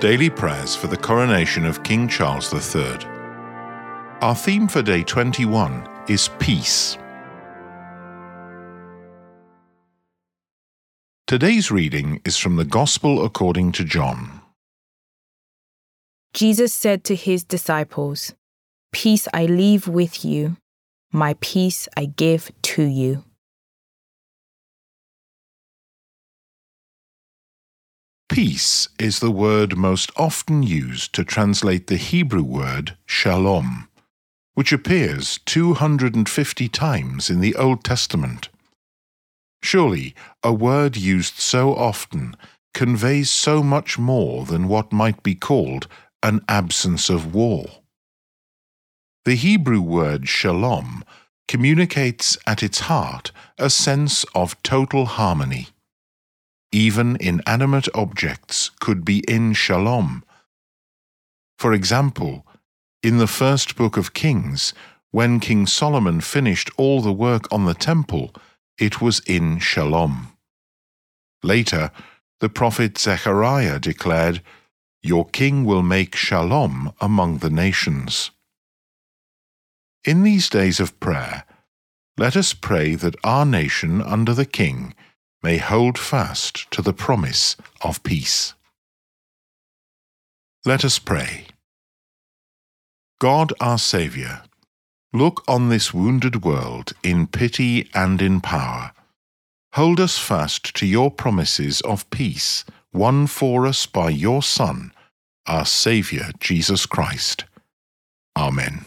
Daily prayers for the coronation of King Charles III. Our theme for day 21 is peace. Today's reading is from the Gospel according to John. Jesus said to his disciples, Peace I leave with you, my peace I give to you. Peace is the word most often used to translate the Hebrew word shalom, which appears 250 times in the Old Testament. Surely, a word used so often conveys so much more than what might be called an absence of war. The Hebrew word shalom communicates at its heart a sense of total harmony even inanimate objects, could be in shalom. For example, in the first book of Kings, when King Solomon finished all the work on the temple, it was in shalom. Later, the prophet Zechariah declared, Your king will make shalom among the nations. In these days of prayer, let us pray that our nation under the king may hold fast to the promise of peace. Let us pray. God our Saviour, look on this wounded world in pity and in power. Hold us fast to your promises of peace, won for us by your Son, our Saviour Jesus Christ. Amen.